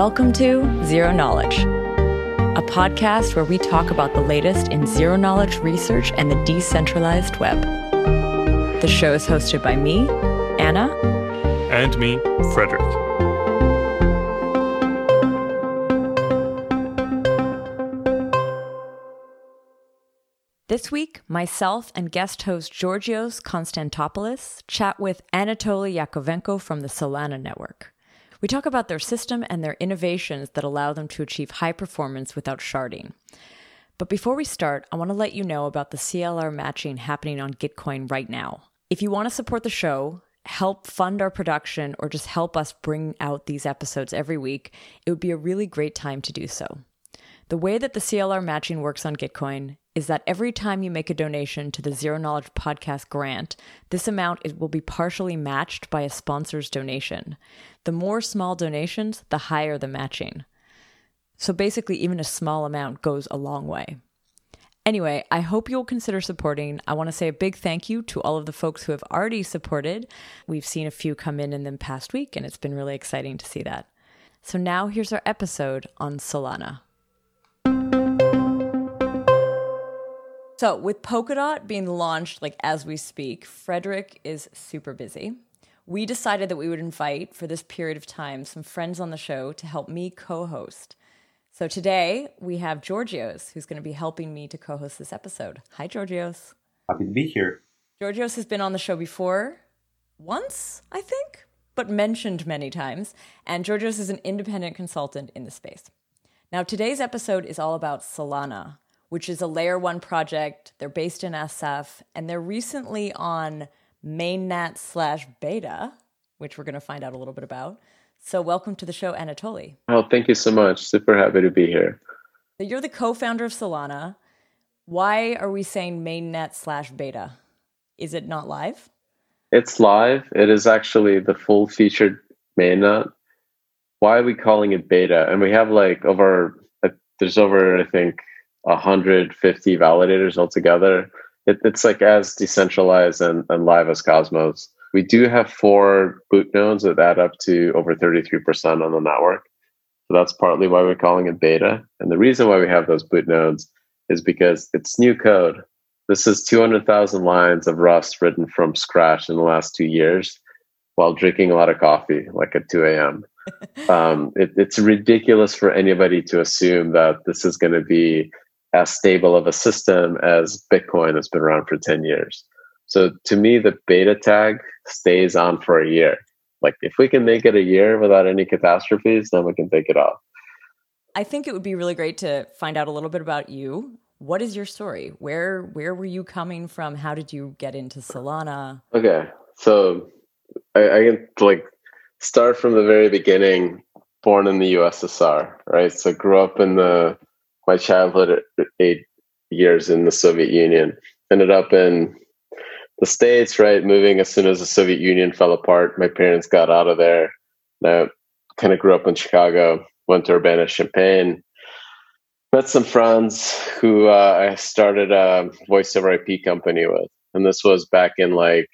Welcome to Zero Knowledge, a podcast where we talk about the latest in zero knowledge research and the decentralized web. The show is hosted by me, Anna, and me, Frederick. This week, myself and guest host Georgios Konstantopoulos chat with Anatoly Yakovenko from the Solana Network. We talk about their system and their innovations that allow them to achieve high performance without sharding. But before we start, I want to let you know about the CLR matching happening on Gitcoin right now. If you want to support the show, help fund our production, or just help us bring out these episodes every week, it would be a really great time to do so. The way that the CLR matching works on Gitcoin is that every time you make a donation to the Zero Knowledge Podcast grant, this amount it will be partially matched by a sponsor's donation. The more small donations, the higher the matching. So basically, even a small amount goes a long way. Anyway, I hope you'll consider supporting. I want to say a big thank you to all of the folks who have already supported. We've seen a few come in in the past week, and it's been really exciting to see that. So now here's our episode on Solana. So, with Polkadot being launched like as we speak, Frederick is super busy. We decided that we would invite for this period of time some friends on the show to help me co-host. So today we have Georgios who's going to be helping me to co-host this episode. Hi Georgios. Happy to be here. Georgios has been on the show before once, I think, but mentioned many times, and Georgios is an independent consultant in the space. Now today's episode is all about Solana which is a layer one project. They're based in SF and they're recently on mainnet slash beta, which we're going to find out a little bit about. So, welcome to the show, Anatoly. Oh, thank you so much. Super happy to be here. So, you're the co founder of Solana. Why are we saying mainnet slash beta? Is it not live? It's live. It is actually the full featured mainnet. Why are we calling it beta? And we have like over, uh, there's over, I think, 150 validators altogether. It, it's like as decentralized and, and live as Cosmos. We do have four boot nodes that add up to over 33% on the network. So that's partly why we're calling it beta. And the reason why we have those boot nodes is because it's new code. This is 200,000 lines of Rust written from scratch in the last two years while drinking a lot of coffee, like at 2 a.m. um, it, it's ridiculous for anybody to assume that this is going to be as stable of a system as Bitcoin that's been around for 10 years. So to me, the beta tag stays on for a year. Like if we can make it a year without any catastrophes, then we can take it off. I think it would be really great to find out a little bit about you. What is your story? Where where were you coming from? How did you get into Solana? Okay, so I, I can like start from the very beginning. Born in the USSR, right? So grew up in the my childhood eight years in the Soviet Union. Ended up in the States, right? Moving as soon as the Soviet Union fell apart. My parents got out of there. I kind of grew up in Chicago, went to Urbana Champaign, met some friends who uh, I started a voice over IP company with. And this was back in like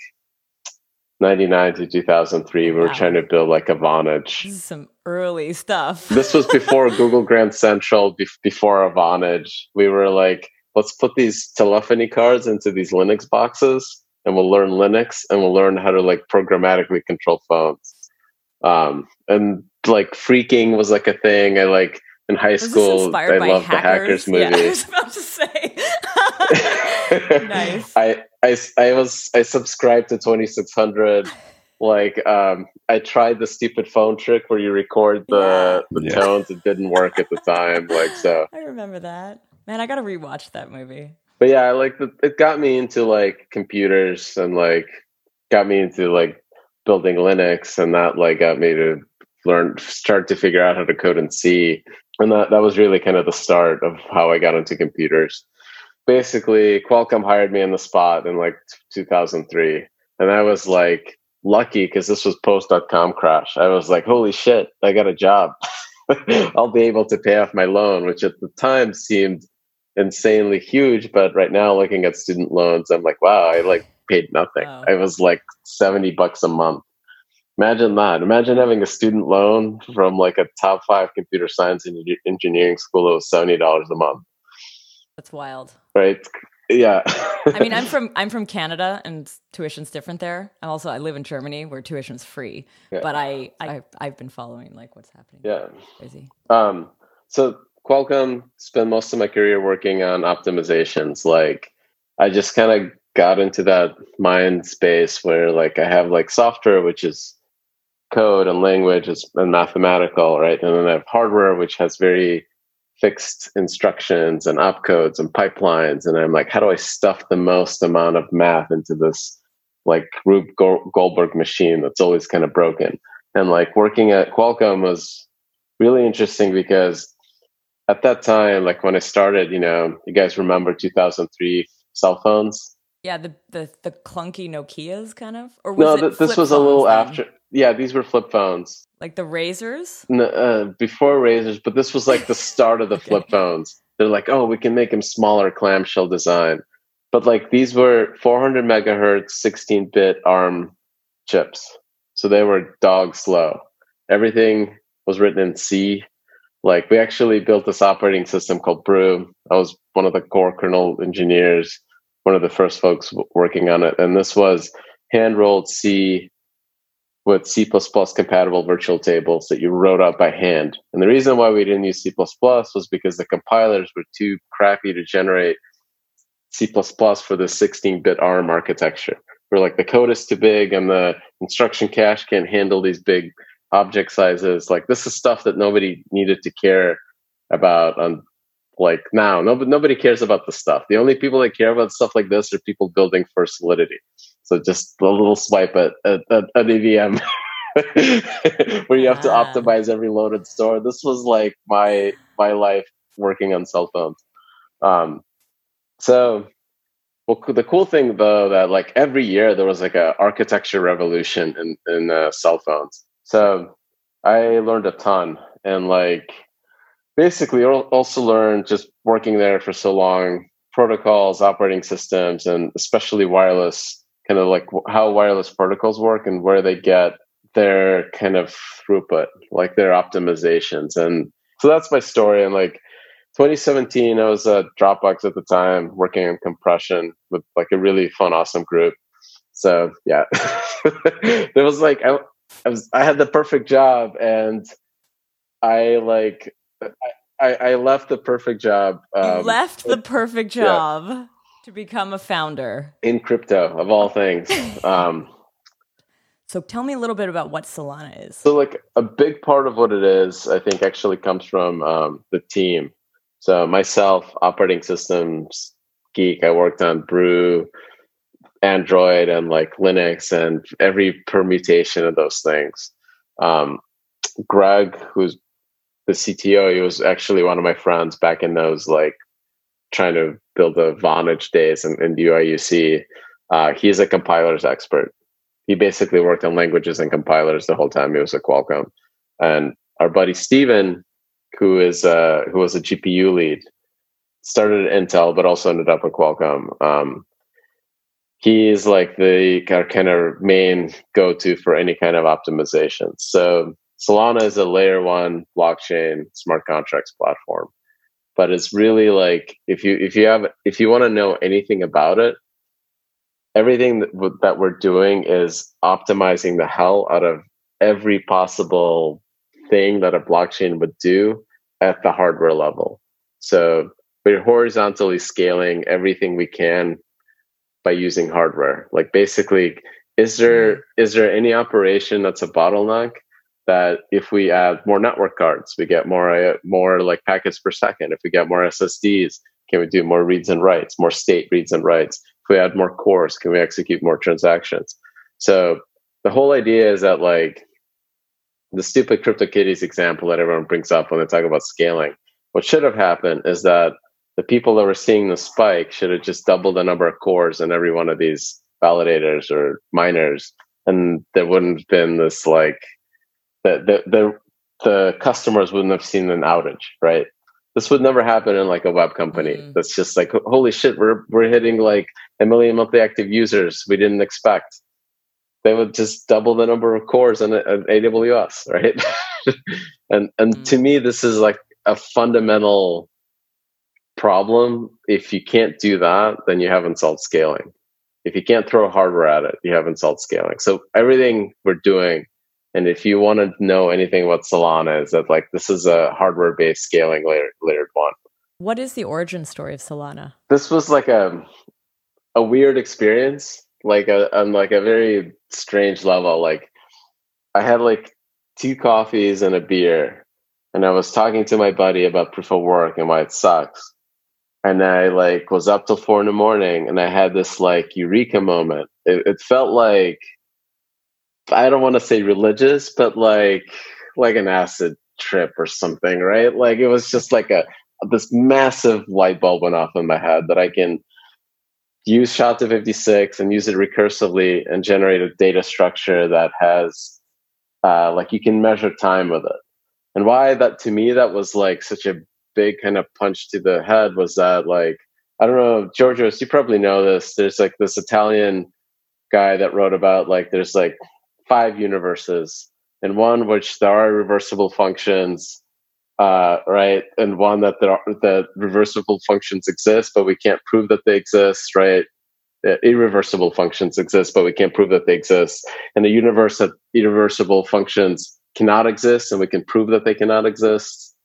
99 to 2003 we were wow. trying to build like a vonage. This is some early stuff. This was before google grand central be- before vonage. We were like let's put these telephony cards into these linux boxes and we'll learn linux and we'll learn how to like programmatically control phones. Um, and like phreaking was like a thing. I like in high was school i loved the hackers movie yeah, i was about to say nice. I I, I was I subscribed to 2600 like um I tried the stupid phone trick where you record the yeah. the yeah. tones. It didn't work at the time like so. I remember that. Man I got to rewatch that movie. But yeah like the, it got me into like computers and like got me into like building Linux and that like got me to learn start to figure out how to code in C. And that that was really kind of the start of how I got into computers basically Qualcomm hired me on the spot in like 2003. And I was like lucky because this was post.com crash. I was like, holy shit, I got a job. I'll be able to pay off my loan, which at the time seemed insanely huge. But right now, looking at student loans, I'm like, wow, I like paid nothing. Wow. I was like 70 bucks a month. Imagine that. Imagine having a student loan from like a top five computer science and engineering school that was seventy dollars a month. That's wild, right? Yeah. I mean, I'm from I'm from Canada, and tuition's different there. I'm also I live in Germany where tuition's free, yeah. but I, I I've been following like what's happening. Yeah, crazy. Um, so Qualcomm spent most of my career working on optimizations. Like, I just kind of got into that mind space where like I have like software, which is code and language and mathematical, right? And then I have hardware, which has very fixed instructions and opcodes and pipelines. And I'm like, how do I stuff the most amount of math into this like Rube Goldberg machine that's always kind of broken? And like working at Qualcomm was really interesting because at that time, like when I started, you know, you guys remember 2003 cell phones? Yeah, the the, the clunky Nokia's kind of, or no, th- this was a little then? after. Yeah, these were flip phones. Like the razors? No, uh, before razors, but this was like the start of the okay. flip phones. They're like, oh, we can make them smaller clamshell design. But like these were 400 megahertz, 16 bit ARM chips. So they were dog slow. Everything was written in C. Like we actually built this operating system called Brew. I was one of the core kernel engineers, one of the first folks working on it. And this was hand rolled C with C++ compatible virtual tables that you wrote out by hand. And the reason why we didn't use C++ was because the compilers were too crappy to generate C++ for the 16-bit ARM architecture. We're like the code is too big and the instruction cache can't handle these big object sizes. Like this is stuff that nobody needed to care about on like now. Nobody, nobody cares about the stuff. The only people that care about stuff like this are people building for Solidity. So just a little swipe at, at, at an EVM where you have to optimize every loaded store. This was like my my life working on cell phones. Um, so well, the cool thing though that like every year there was like a architecture revolution in in uh, cell phones. So I learned a ton and like basically also learned just working there for so long protocols, operating systems, and especially wireless kind of like how wireless protocols work and where they get their kind of throughput, like their optimizations. And so that's my story. And like 2017, I was at Dropbox at the time working on compression with like a really fun, awesome group. So yeah, there was like, I, I was, I had the perfect job and I like, I, I left the perfect job. Um, you left the perfect job. Yeah to become a founder in crypto of all things. Um, so tell me a little bit about what Solana is. So like a big part of what it is, I think actually comes from um, the team. So myself, operating systems geek, I worked on Brew, Android, and like Linux, and every permutation of those things. Um, Greg, who's the CTO, he was actually one of my friends back in those like trying to build the Vonage days in, in UIUC. Uh, he's a compilers expert. He basically worked on languages and compilers the whole time he was at Qualcomm. And our buddy Steven, who is uh, who was a GPU lead, started at Intel but also ended up at Qualcomm. Um, he's like the kind of main go-to for any kind of optimization. So Solana is a layer one blockchain smart contracts platform but it's really like if you if you have if you want to know anything about it everything that, that we're doing is optimizing the hell out of every possible thing that a blockchain would do at the hardware level. So we're horizontally scaling everything we can by using hardware. Like basically is there mm-hmm. there any operation that's a bottleneck that if we add more network cards, we get more uh, more like packets per second. If we get more SSDs, can we do more reads and writes, more state reads and writes? If we add more cores, can we execute more transactions? So the whole idea is that like the stupid CryptoKitties example that everyone brings up when they talk about scaling. What should have happened is that the people that were seeing the spike should have just doubled the number of cores in every one of these validators or miners, and there wouldn't have been this like the, the, the, the customers wouldn't have seen an outage, right? This would never happen in like a web company. Mm. That's just like, holy shit, we're, we're hitting like a million monthly active users we didn't expect. they would just double the number of cores in, in AWS, right? and and mm-hmm. to me, this is like a fundamental problem. If you can't do that, then you haven't solved scaling. If you can't throw hardware at it, you haven't solved scaling. So everything we're doing, and if you want to know anything about Solana, is that like this is a hardware-based scaling layer layered one. What is the origin story of Solana? This was like a a weird experience, like a on like a very strange level. Like I had like two coffees and a beer, and I was talking to my buddy about proof of work and why it sucks and I like was up till four in the morning and I had this like eureka moment. It, it felt like I don't want to say religious, but like like an acid trip or something, right? Like it was just like a this massive light bulb went off in my head that I can use SHA-256 and use it recursively and generate a data structure that has uh, like you can measure time with it. And why that to me that was like such a big kind of punch to the head was that like I don't know, Georgios, you probably know this. There's like this Italian guy that wrote about like there's like five universes, and one which there are reversible functions, uh, right, and one that there are that reversible functions exist, but we can't prove that they exist, right? Uh, irreversible functions exist, but we can't prove that they exist. And the universe that irreversible functions cannot exist, and we can prove that they cannot exist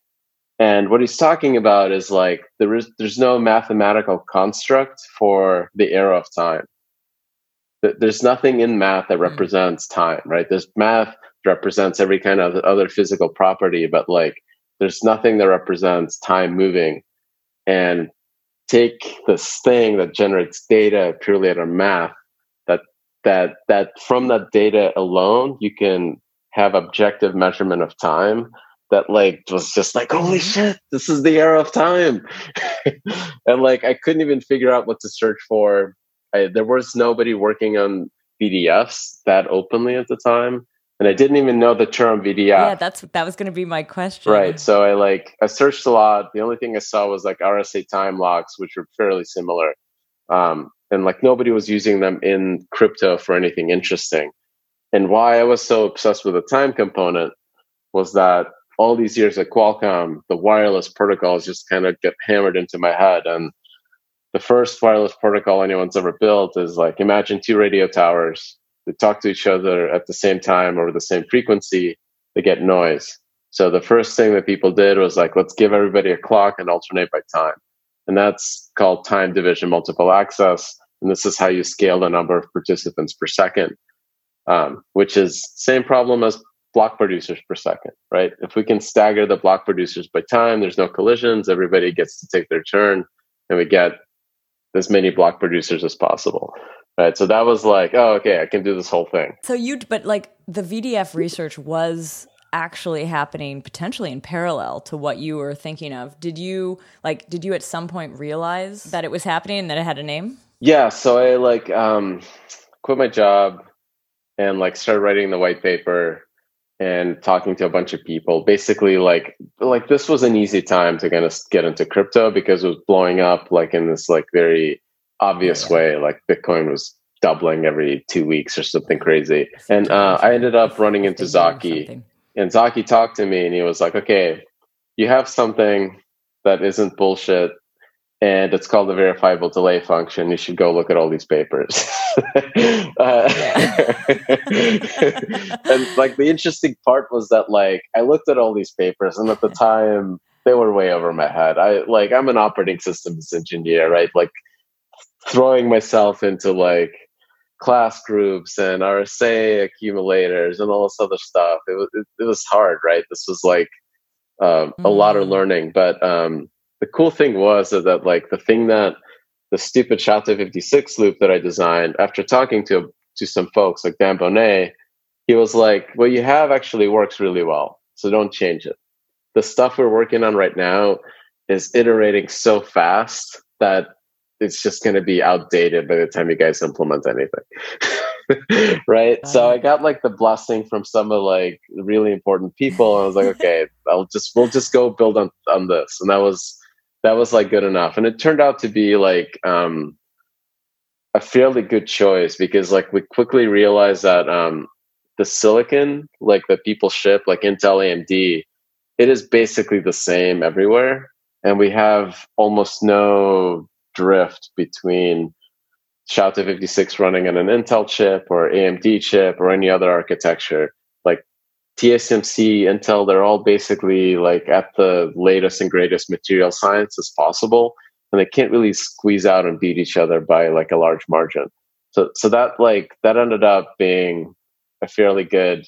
and what he's talking about is like there is there's no mathematical construct for the arrow of time. There's nothing in math that hmm. represents time, right? There's math represents every kind of other physical property, but like there's nothing that represents time moving. And take this thing that generates data purely out of math, that that that from that data alone you can have objective measurement of time that like was just like holy mm-hmm. shit this is the arrow of time and like i couldn't even figure out what to search for I, there was nobody working on vdfs that openly at the time and i didn't even know the term vdf yeah that's that was going to be my question. Right so i like i searched a lot. The only thing i saw was like rsa time locks which were fairly similar um, and like nobody was using them in crypto for anything interesting. And why i was so obsessed with the time component was that all these years at Qualcomm, the wireless protocols just kind of get hammered into my head. And the first wireless protocol anyone's ever built is like imagine two radio towers that talk to each other at the same time or the same frequency, they get noise. So the first thing that people did was like, let's give everybody a clock and alternate by time. And that's called time division multiple access. And this is how you scale the number of participants per second, um, which is same problem as block producers per second, right? If we can stagger the block producers by time, there's no collisions, everybody gets to take their turn, and we get as many block producers as possible. Right. So that was like, oh, okay, I can do this whole thing. So you, but like the VDF research was actually happening potentially in parallel to what you were thinking of. Did you like, did you at some point realize that it was happening and that it had a name? Yeah. So I like um, quit my job and like started writing the white paper and talking to a bunch of people. Basically like like this was an easy time to kind of get into crypto because it was blowing up like in this like very obvious way like bitcoin was doubling every two weeks or something crazy. And uh, i ended up running into zaki. and zaki talked to me and he was like okay you have something that isn't bullshit and it's called the verifiable delay function. You should go look at all these papers. uh, and like the interesting part was that like I looked at all these papers, and at the time they were way over my head. I like I'm an operating systems engineer, right? Like throwing myself into like class groups and RSA accumulators and all this other stuff. It was it, it was hard, right? This was like um, a lot of mm. learning, but um, the cool thing was that, that like the thing that the stupid SHA-256 loop that I designed after talking to to some folks like Dan Boneh, he was like, "What you have actually works really well, so don't change it." The stuff we're working on right now is iterating so fast that it's just going to be outdated by the time you guys implement anything. right? So I got like the blessing from some of like really important people. And I was like, okay, I'll just we'll just go build on on this. And that was that was like good enough and it turned out to be like um a fairly good choice because like we quickly realized that um, the silicon like that people ship like Intel AMD it is basically the same everywhere and we have almost no drift between SHA-256 running on an Intel chip or AMD chip or any other architecture. TSMC, Intel, they're all basically like at the latest and greatest material science as possible. And they can't really squeeze out and beat each other by like a large margin. So so that like that ended up being a fairly good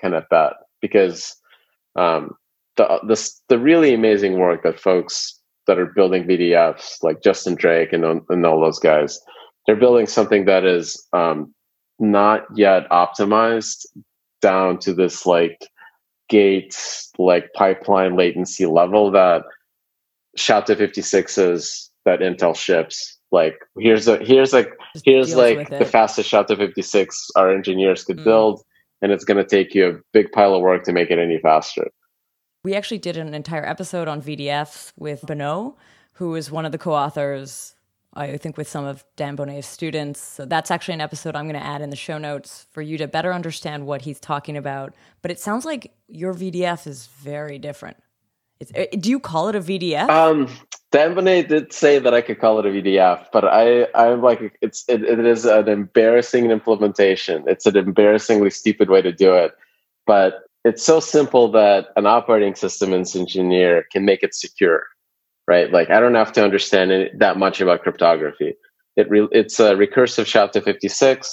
kind of bet because um, the the the really amazing work that folks that are building VDFs like Justin Drake and and all those guys, they're building something that is um, not yet optimized down to this like gate like pipeline latency level that SHA-256s that Intel ships. Like here's a here's like here's like the fastest SHA-256 our engineers could mm. build, and it's going to take you a big pile of work to make it any faster. We actually did an entire episode on VDF with Bonneau, who is one of the co-authors I think with some of Dan Boneh's students. So that's actually an episode I'm going to add in the show notes for you to better understand what he's talking about. But it sounds like your VDF is very different. It's, uh, do you call it a VDF? Um, Dan Bonnet did say that I could call it a VDF, but I, I'm like, it's it, it is an embarrassing implementation. It's an embarrassingly stupid way to do it, but it's so simple that an operating systems engineer can make it secure right? Like I don't have to understand any, that much about cryptography. It re, it's a recursive SHA-256,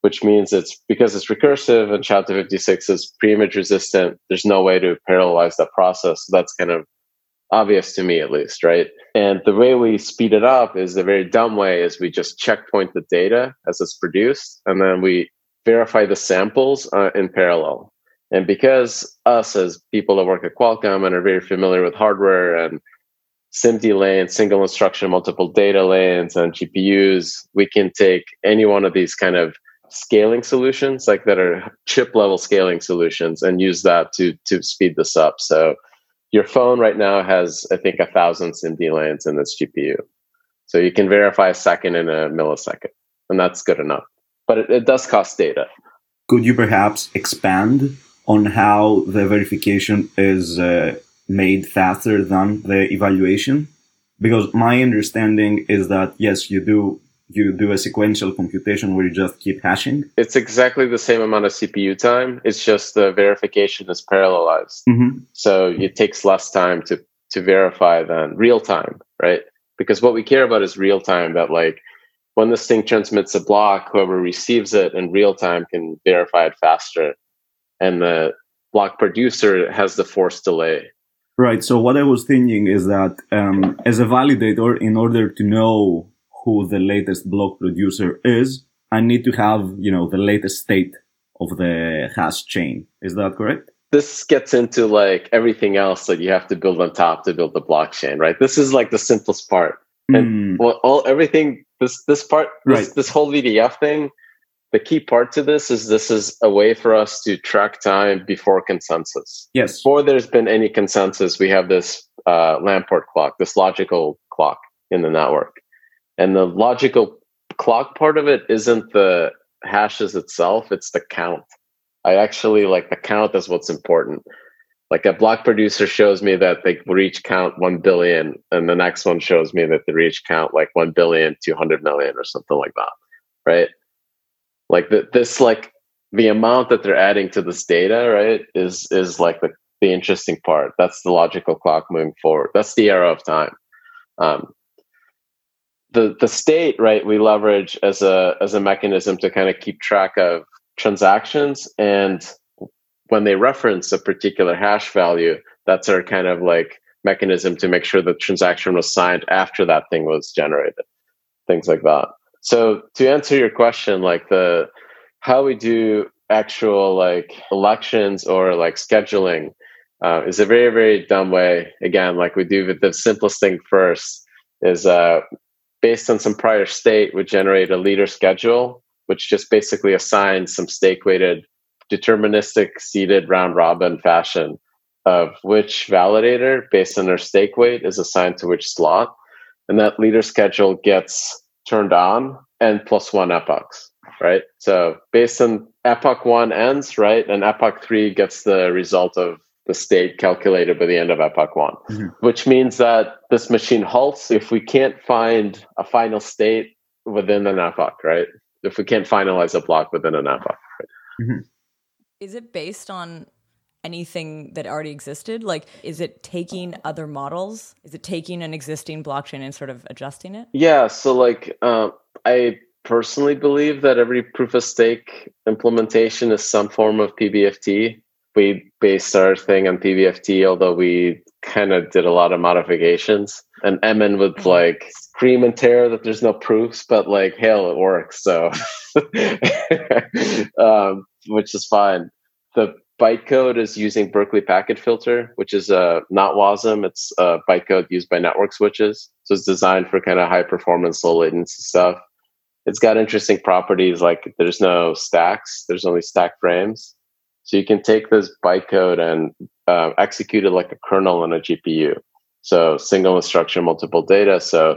which means it's because it's recursive and SHA-256 is pre-image resistant. There's no way to parallelize that process. So that's kind of obvious to me, at least, right? And the way we speed it up is the very dumb way is we just checkpoint the data as it's produced, and then we verify the samples uh, in parallel. And because us as people that work at Qualcomm and are very familiar with hardware and SIMD lanes, single instruction, multiple data lanes, and GPUs, we can take any one of these kind of scaling solutions, like that are chip level scaling solutions, and use that to to speed this up. So your phone right now has, I think, a thousand SIMD lanes in its GPU. So you can verify a second in a millisecond, and that's good enough. But it, it does cost data. Could you perhaps expand on how the verification is uh, made faster than the evaluation? Because my understanding is that yes, you do you do a sequential computation where you just keep hashing. It's exactly the same amount of CPU time. It's just the verification is parallelized. Mm-hmm. So it takes less time to to verify than real time, right? Because what we care about is real time that like when this thing transmits a block, whoever receives it in real time can verify it faster. And the block producer has the force delay. Right. So what I was thinking is that um, as a validator, in order to know who the latest block producer is, I need to have, you know, the latest state of the hash chain. Is that correct? This gets into like everything else that you have to build on top to build the blockchain, right? This is like the simplest part. And mm. well, all everything this this part this, right. this whole VDF thing the key part to this is this is a way for us to track time before consensus. Yes. Before there's been any consensus, we have this uh, Lamport clock, this logical clock in the network. And the logical clock part of it isn't the hashes itself, it's the count. I actually like the count is what's important. Like a block producer shows me that they reach count 1 billion, and the next one shows me that they reach count like 1 billion, 200 million, or something like that. Right like the, this like the amount that they're adding to this data right is is like the, the interesting part. That's the logical clock moving forward. That's the arrow of time. Um, the the state right we leverage as a as a mechanism to kind of keep track of transactions and when they reference a particular hash value that's our kind of like mechanism to make sure the transaction was signed after that thing was generated. Things like that so to answer your question, like the how we do actual like elections or like scheduling uh, is a very very dumb way. Again, like we do with the simplest thing first is uh, based on some prior state, we generate a leader schedule, which just basically assigns some stake weighted deterministic seeded round robin fashion of which validator based on their stake weight is assigned to which slot. And that leader schedule gets turned on and plus one epochs, right? So based on epoch one ends, right, and epoch three gets the result of the state calculated by the end of epoch one, mm-hmm. which means that this machine halts if we can't find a final state within an epoch, right? If we can't finalize a block within an epoch. Right? Mm-hmm. Is it based on anything that already existed? Like, is it taking other models? Is it taking an existing blockchain and sort of adjusting it? Yeah. So, like, um, I personally believe that every proof of stake implementation is some form of PBFT. We based our thing on PBFT, although we kind of did a lot of modifications. And Emin would mm-hmm. like scream and tear that there's no proofs, but like, hell, it works. So, um, which is fine. The bytecode is using Berkeley packet filter, which is uh, not WASM. It's a bytecode used by network switches. So it's designed for kind of high performance, low latency stuff. It's got interesting properties like there's no stacks, there's only stack frames. So you can take this bytecode and uh, execute it like a kernel on a GPU. So single instruction, multiple data. So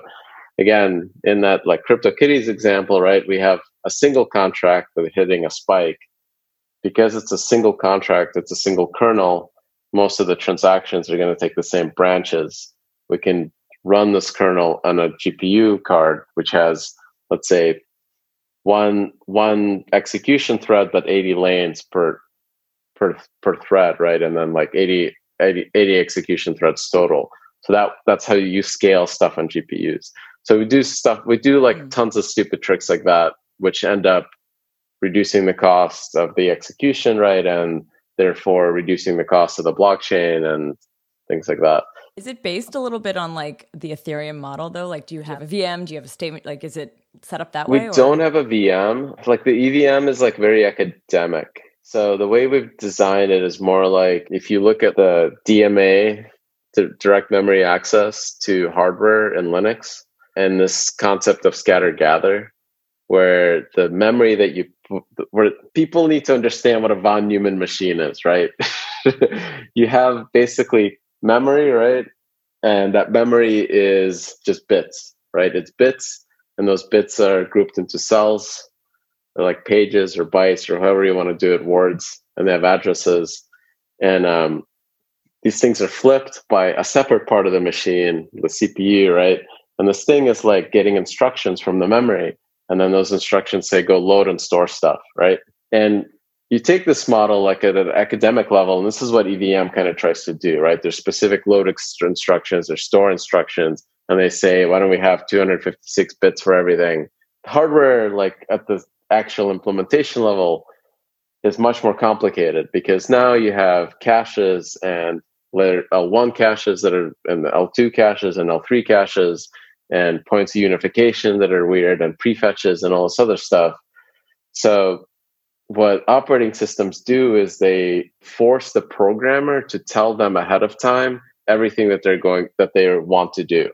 again, in that like CryptoKitties example, right, we have a single contract with hitting a spike because it's a single contract, it's a single kernel, most of the transactions are going to take the same branches. We can run this kernel on a GPU card, which has, let's say, one one execution thread, but 80 lanes per per per thread, right? And then like 80, 80, 80 execution threads total. So that that's how you scale stuff on GPUs. So we do stuff, we do like mm. tons of stupid tricks like that, which end up reducing the cost of the execution, right? And therefore reducing the cost of the blockchain and things like that. Is it based a little bit on like the Ethereum model though? Like, do you have a VM? Do you have a statement? Like, is it set up that we way? We don't have a VM. Like, the EVM is like very academic. So, the way we've designed it is more like if you look at the DMA, direct memory access to hardware in Linux, and this concept of scatter gather, where the memory that you where people need to understand what a von Neumann machine is, right? you have basically memory, right? And that memory is just bits, right? It's bits, and those bits are grouped into cells, or like pages or bytes or however you want to do it, words, and they have addresses. And um, these things are flipped by a separate part of the machine, the CPU, right? And this thing is like getting instructions from the memory and then those instructions say go load and store stuff, right? And you take this model like at an academic level, and this is what EVM kind of tries to do, right? There's specific load instructions, there's store instructions, and they say, why don't we have 256 bits for everything? Hardware, like at the actual implementation level, is much more complicated because now you have caches and L1 caches that are and the L2 caches and L3 caches and points of unification that are weird and prefetches and all this other stuff. So what operating systems do is they force the programmer to tell them ahead of time everything that they're going that they want to do.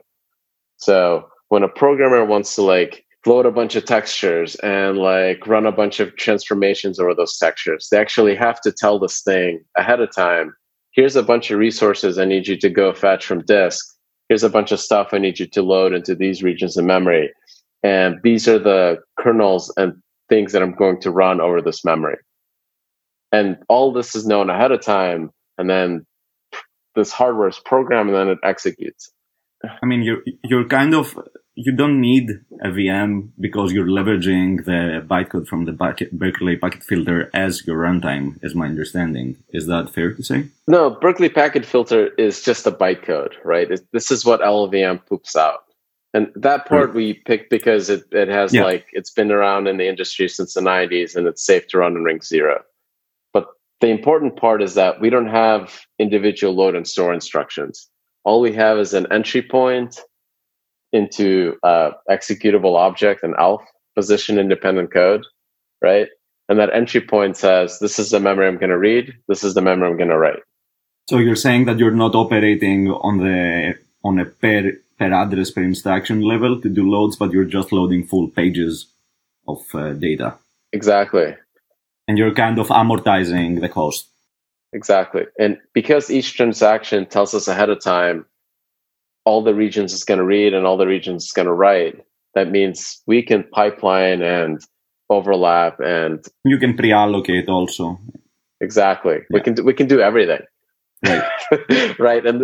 So when a programmer wants to like load a bunch of textures and like run a bunch of transformations over those textures, they actually have to tell this thing ahead of time. Here's a bunch of resources I need you to go fetch from disk here's a bunch of stuff I need you to load into these regions of memory. And these are the kernels and things that I'm going to run over this memory. And all this is known ahead of time. And then this hardware is programmed and then it executes. I mean, you're, you're kind of you don't need a VM because you're leveraging the bytecode from the Berkeley packet filter as your runtime, is my understanding. Is that fair to say? No, Berkeley packet filter is just a bytecode, right? It, this is what LLVM poops out. And that part right. we picked because it, it has yeah. like, it's been around in the industry since the 90s and it's safe to run in ring zero. But the important part is that we don't have individual load and store instructions. All we have is an entry point into uh, executable object and ELF position independent code, right? And that entry point says, this is the memory I'm going to read. This is the memory I'm going to write. So you're saying that you're not operating on the on a per per address per instruction level to do loads, but you're just loading full pages of uh, data. Exactly. And you're kind of amortizing the cost. Exactly. And because each transaction tells us ahead of time all the regions it's going to read and all the regions it's going to write, That means we can pipeline and overlap and you can pre-allocate also. Exactly. Yeah. We can do, we can do everything. Right. right. And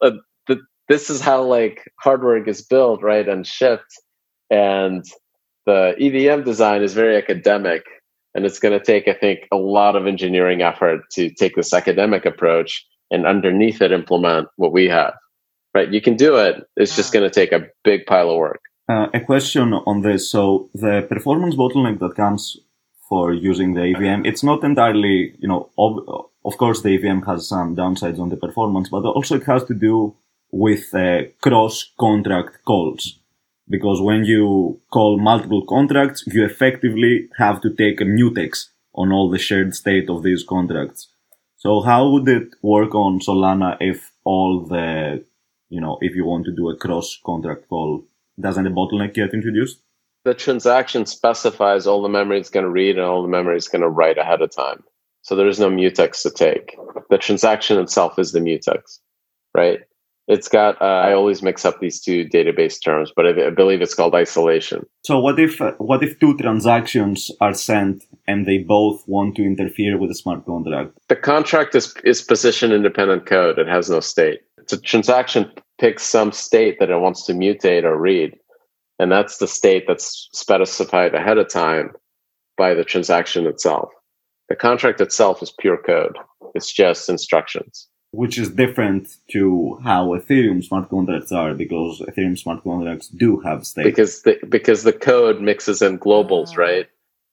uh, the, this is how like hardware gets built, right, and shipped. And the EVM design is very academic, and it's going to take, I think, a lot of engineering effort to take this academic approach and underneath it implement what we have. Right? You can do it. It's just going to take a big pile of work. Uh, a question on this. So the performance bottleneck that comes for using the EVM, it's not entirely, you know, ob- of course the EVM has some downsides on the performance, but also it has to do with uh, cross contract calls. Because when you call multiple contracts, you effectively have to take a mutex on all the shared state of these contracts. So how would it work on Solana if all the, you know, if you want to do a cross contract call, doesn't a bottleneck get introduced? The transaction specifies all the memory it's going to read and all the memory it's going to write ahead of time. So there is no mutex to take. The transaction itself is the mutex, right? It's got. Uh, I always mix up these two database terms, but I, I believe it's called isolation. So what if uh, what if two transactions are sent and they both want to interfere with a smart contract? The contract is is position independent code. It has no state. It's a transaction picks some state that it wants to mutate or read, and that's the state that's specified ahead of time by the transaction itself. The contract itself is pure code. It's just instructions which is different to how Ethereum smart contracts are because Ethereum smart contracts do have state. Because the because the code mixes in globals, ah. right?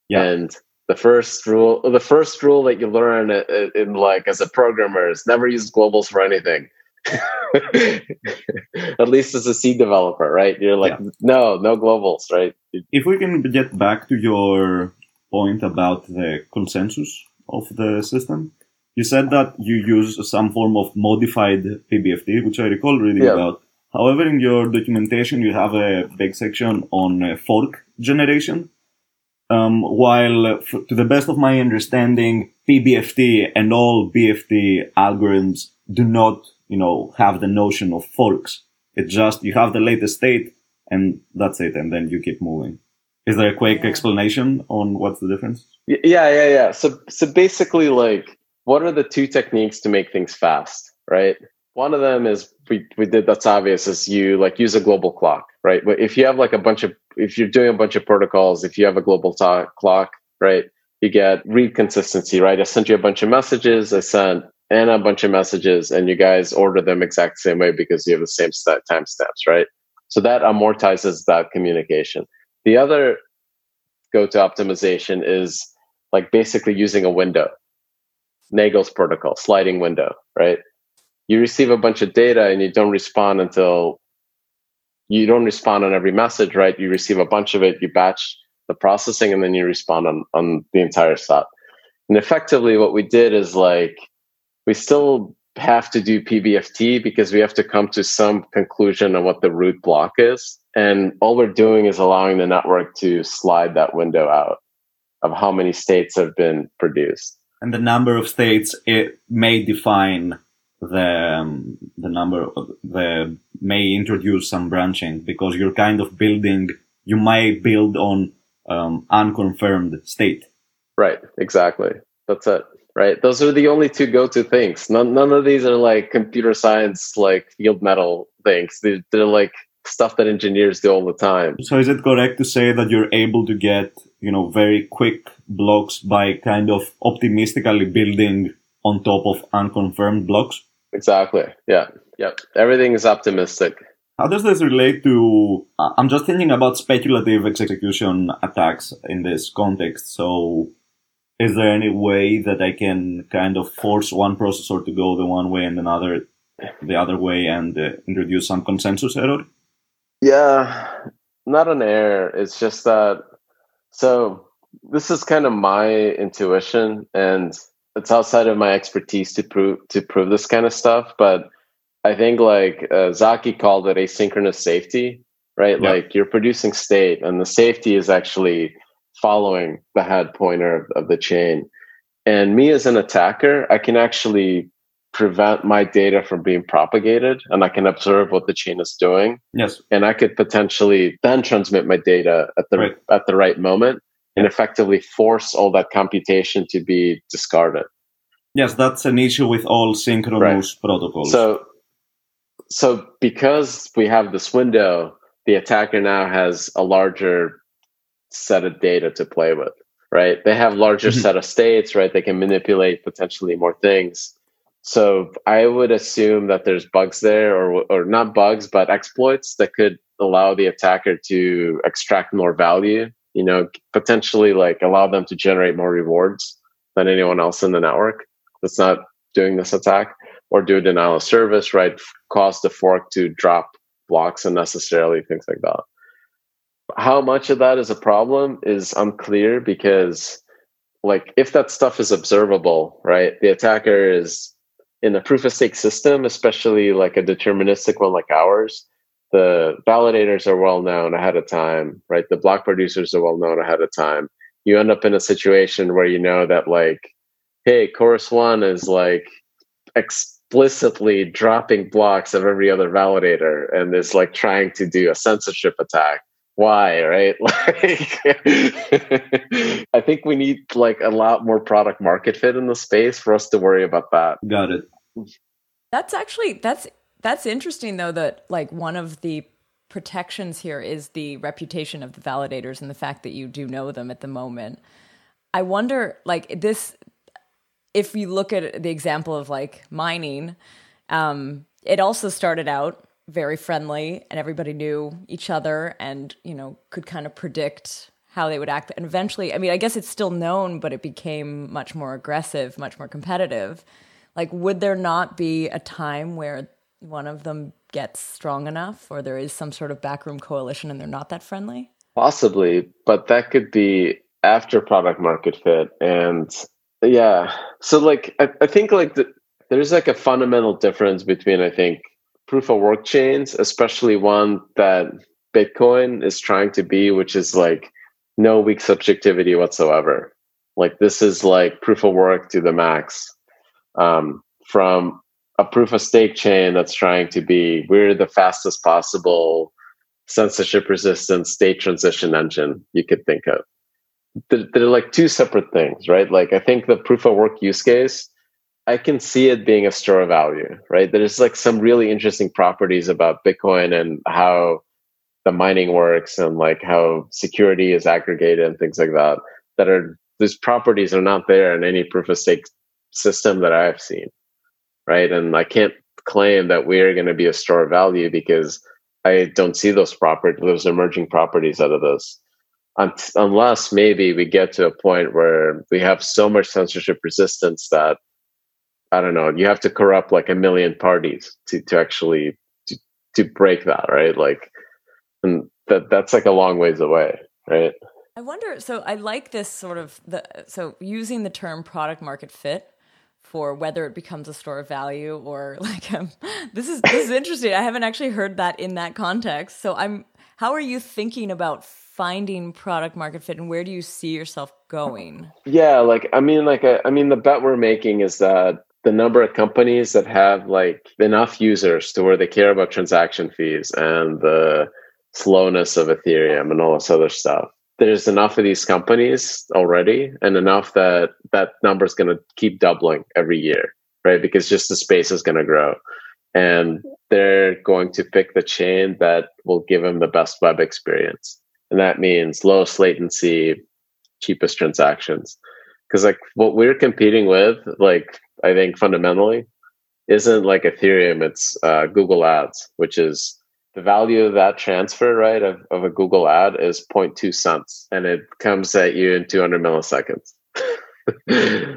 Yeah. And the first rule, the first rule that you learn in, in like as a programmer is never use globals for anything. At least as a C developer, right? You're like, yeah. no, no globals, right? If we can get back to your point about the consensus of the system, you said that you use some form of modified PBFT, which I recall reading yeah. about. However, in your documentation, you have a big section on uh, fork generation. Um, while, uh, f- to the best of my understanding, PBFT and all BFT algorithms do not, you know, have the notion of forks. It's just you have the latest state and that's it, and then you keep moving. Is there a quick yeah. explanation on what's the difference? Yeah, yeah, yeah. So, so basically, like what are the two techniques to make things fast, right? One of them is we, we did that's obvious is you like use a global clock, right? But if you have like a bunch of if you're doing a bunch of protocols, if you have a global to- clock, right, you get read consistency, right? I sent you a bunch of messages, I sent Anna a bunch of messages, and you guys order them exact same way because you have the same st- timestamps, right? So that amortizes that communication. The other go to optimization is like basically using a window. Nagle's protocol, sliding window, right? You receive a bunch of data and you don't respond until you don't respond on every message, right? You receive a bunch of it, you batch the processing, and then you respond on, on the entire set. And effectively, what we did is like we still have to do PBFT because we have to come to some conclusion on what the root block is. And all we're doing is allowing the network to slide that window out of how many states have been produced. And the number of states it may define the um, the number of the may introduce some branching because you're kind of building you might build on um, unconfirmed state. Right exactly. That's it right those are the only two go-to things none, none of these are like computer science like field metal things they're, they're like stuff that engineers do all the time so is it correct to say that you're able to get you know, very quick blocks by kind of optimistically building on top of unconfirmed blocks. Exactly. Yeah. Yeah. Everything is optimistic. How does this relate to? I'm just thinking about speculative execution attacks in this context. So, is there any way that I can kind of force one processor to go the one way and another the other way and uh, introduce some consensus error? Yeah, not an error. It's just that so this is kind of my intuition, and it's outside of my expertise to prove to prove this kind of stuff. But I think like uh, Zaki called it asynchronous safety, right? Yeah. Like you're producing state, and the safety is actually following the head pointer of, of the chain. And me as an attacker, I can actually prevent my data from being propagated and I can observe what the chain is doing. Yes. And I could potentially then transmit my data at the right. at the right moment and effectively force all that computation to be discarded. Yes, that's an issue with all synchronous right. protocols. So so because we have this window, the attacker now has a larger set of data to play with, right? They have larger mm-hmm. set of states, right? They can manipulate potentially more things. So I would assume that there's bugs there, or or not bugs, but exploits that could allow the attacker to extract more value. You know, potentially like allow them to generate more rewards than anyone else in the network that's not doing this attack, or do a denial of service, right? Cause the fork to drop blocks unnecessarily, things like that. How much of that is a problem is unclear because, like, if that stuff is observable, right? The attacker is in a proof of stake system, especially like a deterministic one like ours, the validators are well known ahead of time, right? The block producers are well known ahead of time. You end up in a situation where you know that like, hey, chorus one is like explicitly dropping blocks of every other validator and is like trying to do a censorship attack why right? Like i think we need like a lot more product market fit in the space for us to worry about that. Got it. That's actually that's that's interesting though that like one of the protections here is the reputation of the validators and the fact that you do know them at the moment. I wonder like this if you look at the example of like mining um, it also started out very friendly and everybody knew each other and you know could kind of predict how they would act. And eventually i mean i guess it's still known but it became much more aggressive much more competitive. Like would there not be a time where one of them gets strong enough or there is some sort of backroom coalition and they're not that friendly? Possibly but that could be after product market fit and yeah. So like i, I think like the, there's like a fundamental difference between i think proof of work chains, especially one that Bitcoin is trying to be, which is like no weak subjectivity whatsoever. Like this is like proof of work to the max. Um, from a proof of stake chain that's trying to be we're the fastest possible censorship resistant state transition engine you could think of. They're, they're like two separate things, right? Like I think the proof of work use case I can see it being a store of value, right? There's like some really interesting properties about Bitcoin and how the mining works and like how security is aggregated and things like that. That are these properties are not there in any proof of stake system that I've seen, right? And I can't claim that we're going to be a store of value because I don't see those properties, those emerging properties out of this. Unless maybe we get to a point where we have so much censorship resistance that I don't know, you have to corrupt like a million parties to to actually to, to break that, right? Like and that that's like a long ways away, right? I wonder so I like this sort of the so using the term product market fit for whether it becomes a store of value or like um, this is this is interesting. I haven't actually heard that in that context. So I'm how are you thinking about finding product market fit and where do you see yourself going? Yeah, like I mean like I, I mean the bet we're making is that the number of companies that have like enough users to where they care about transaction fees and the slowness of Ethereum and all this other stuff. There's enough of these companies already, and enough that that number is going to keep doubling every year, right? Because just the space is going to grow, and they're going to pick the chain that will give them the best web experience, and that means lowest latency, cheapest transactions. Because like what we're competing with, like I think fundamentally isn't like Ethereum, it's uh, Google Ads, which is the value of that transfer, right, of, of a Google ad is 0.2 cents and it comes at you in 200 milliseconds.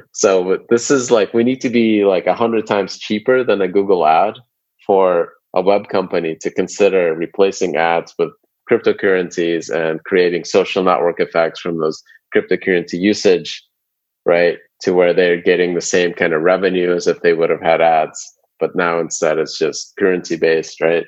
so this is like, we need to be like 100 times cheaper than a Google ad for a web company to consider replacing ads with cryptocurrencies and creating social network effects from those cryptocurrency usage, right? to where they're getting the same kind of revenue as if they would have had ads. But now instead it's just currency based, right?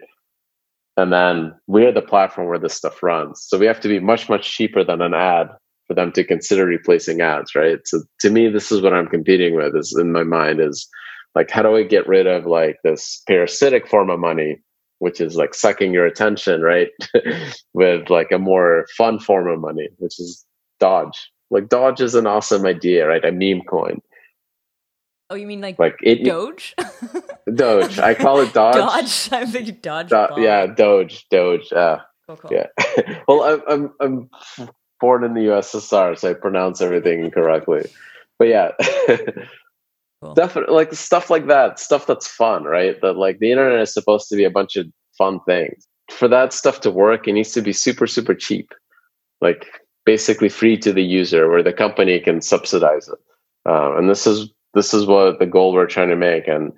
And then we're the platform where this stuff runs. So we have to be much, much cheaper than an ad for them to consider replacing ads, right? So to me, this is what I'm competing with is in my mind is Like, how do I get rid of like this parasitic form of money, which is like sucking your attention, right? With like a more fun form of money, which is Dodge. Like Dodge is an awesome idea, right? A meme coin. Oh, you mean like Like it Doge? Doge. I call it Dodge. Dodge. I'm thinking Dodge. Do- yeah, Doge. Doge. Uh, Cool, cool. yeah. well, I'm, I'm I'm born in the USSR, so I pronounce everything incorrectly. But yeah, Cool. definitely like stuff like that, stuff that's fun, right? That like the internet is supposed to be a bunch of fun things. For that stuff to work, it needs to be super super cheap, like basically free to the user, where the company can subsidize it. Uh, and this is this is what the goal we're trying to make. And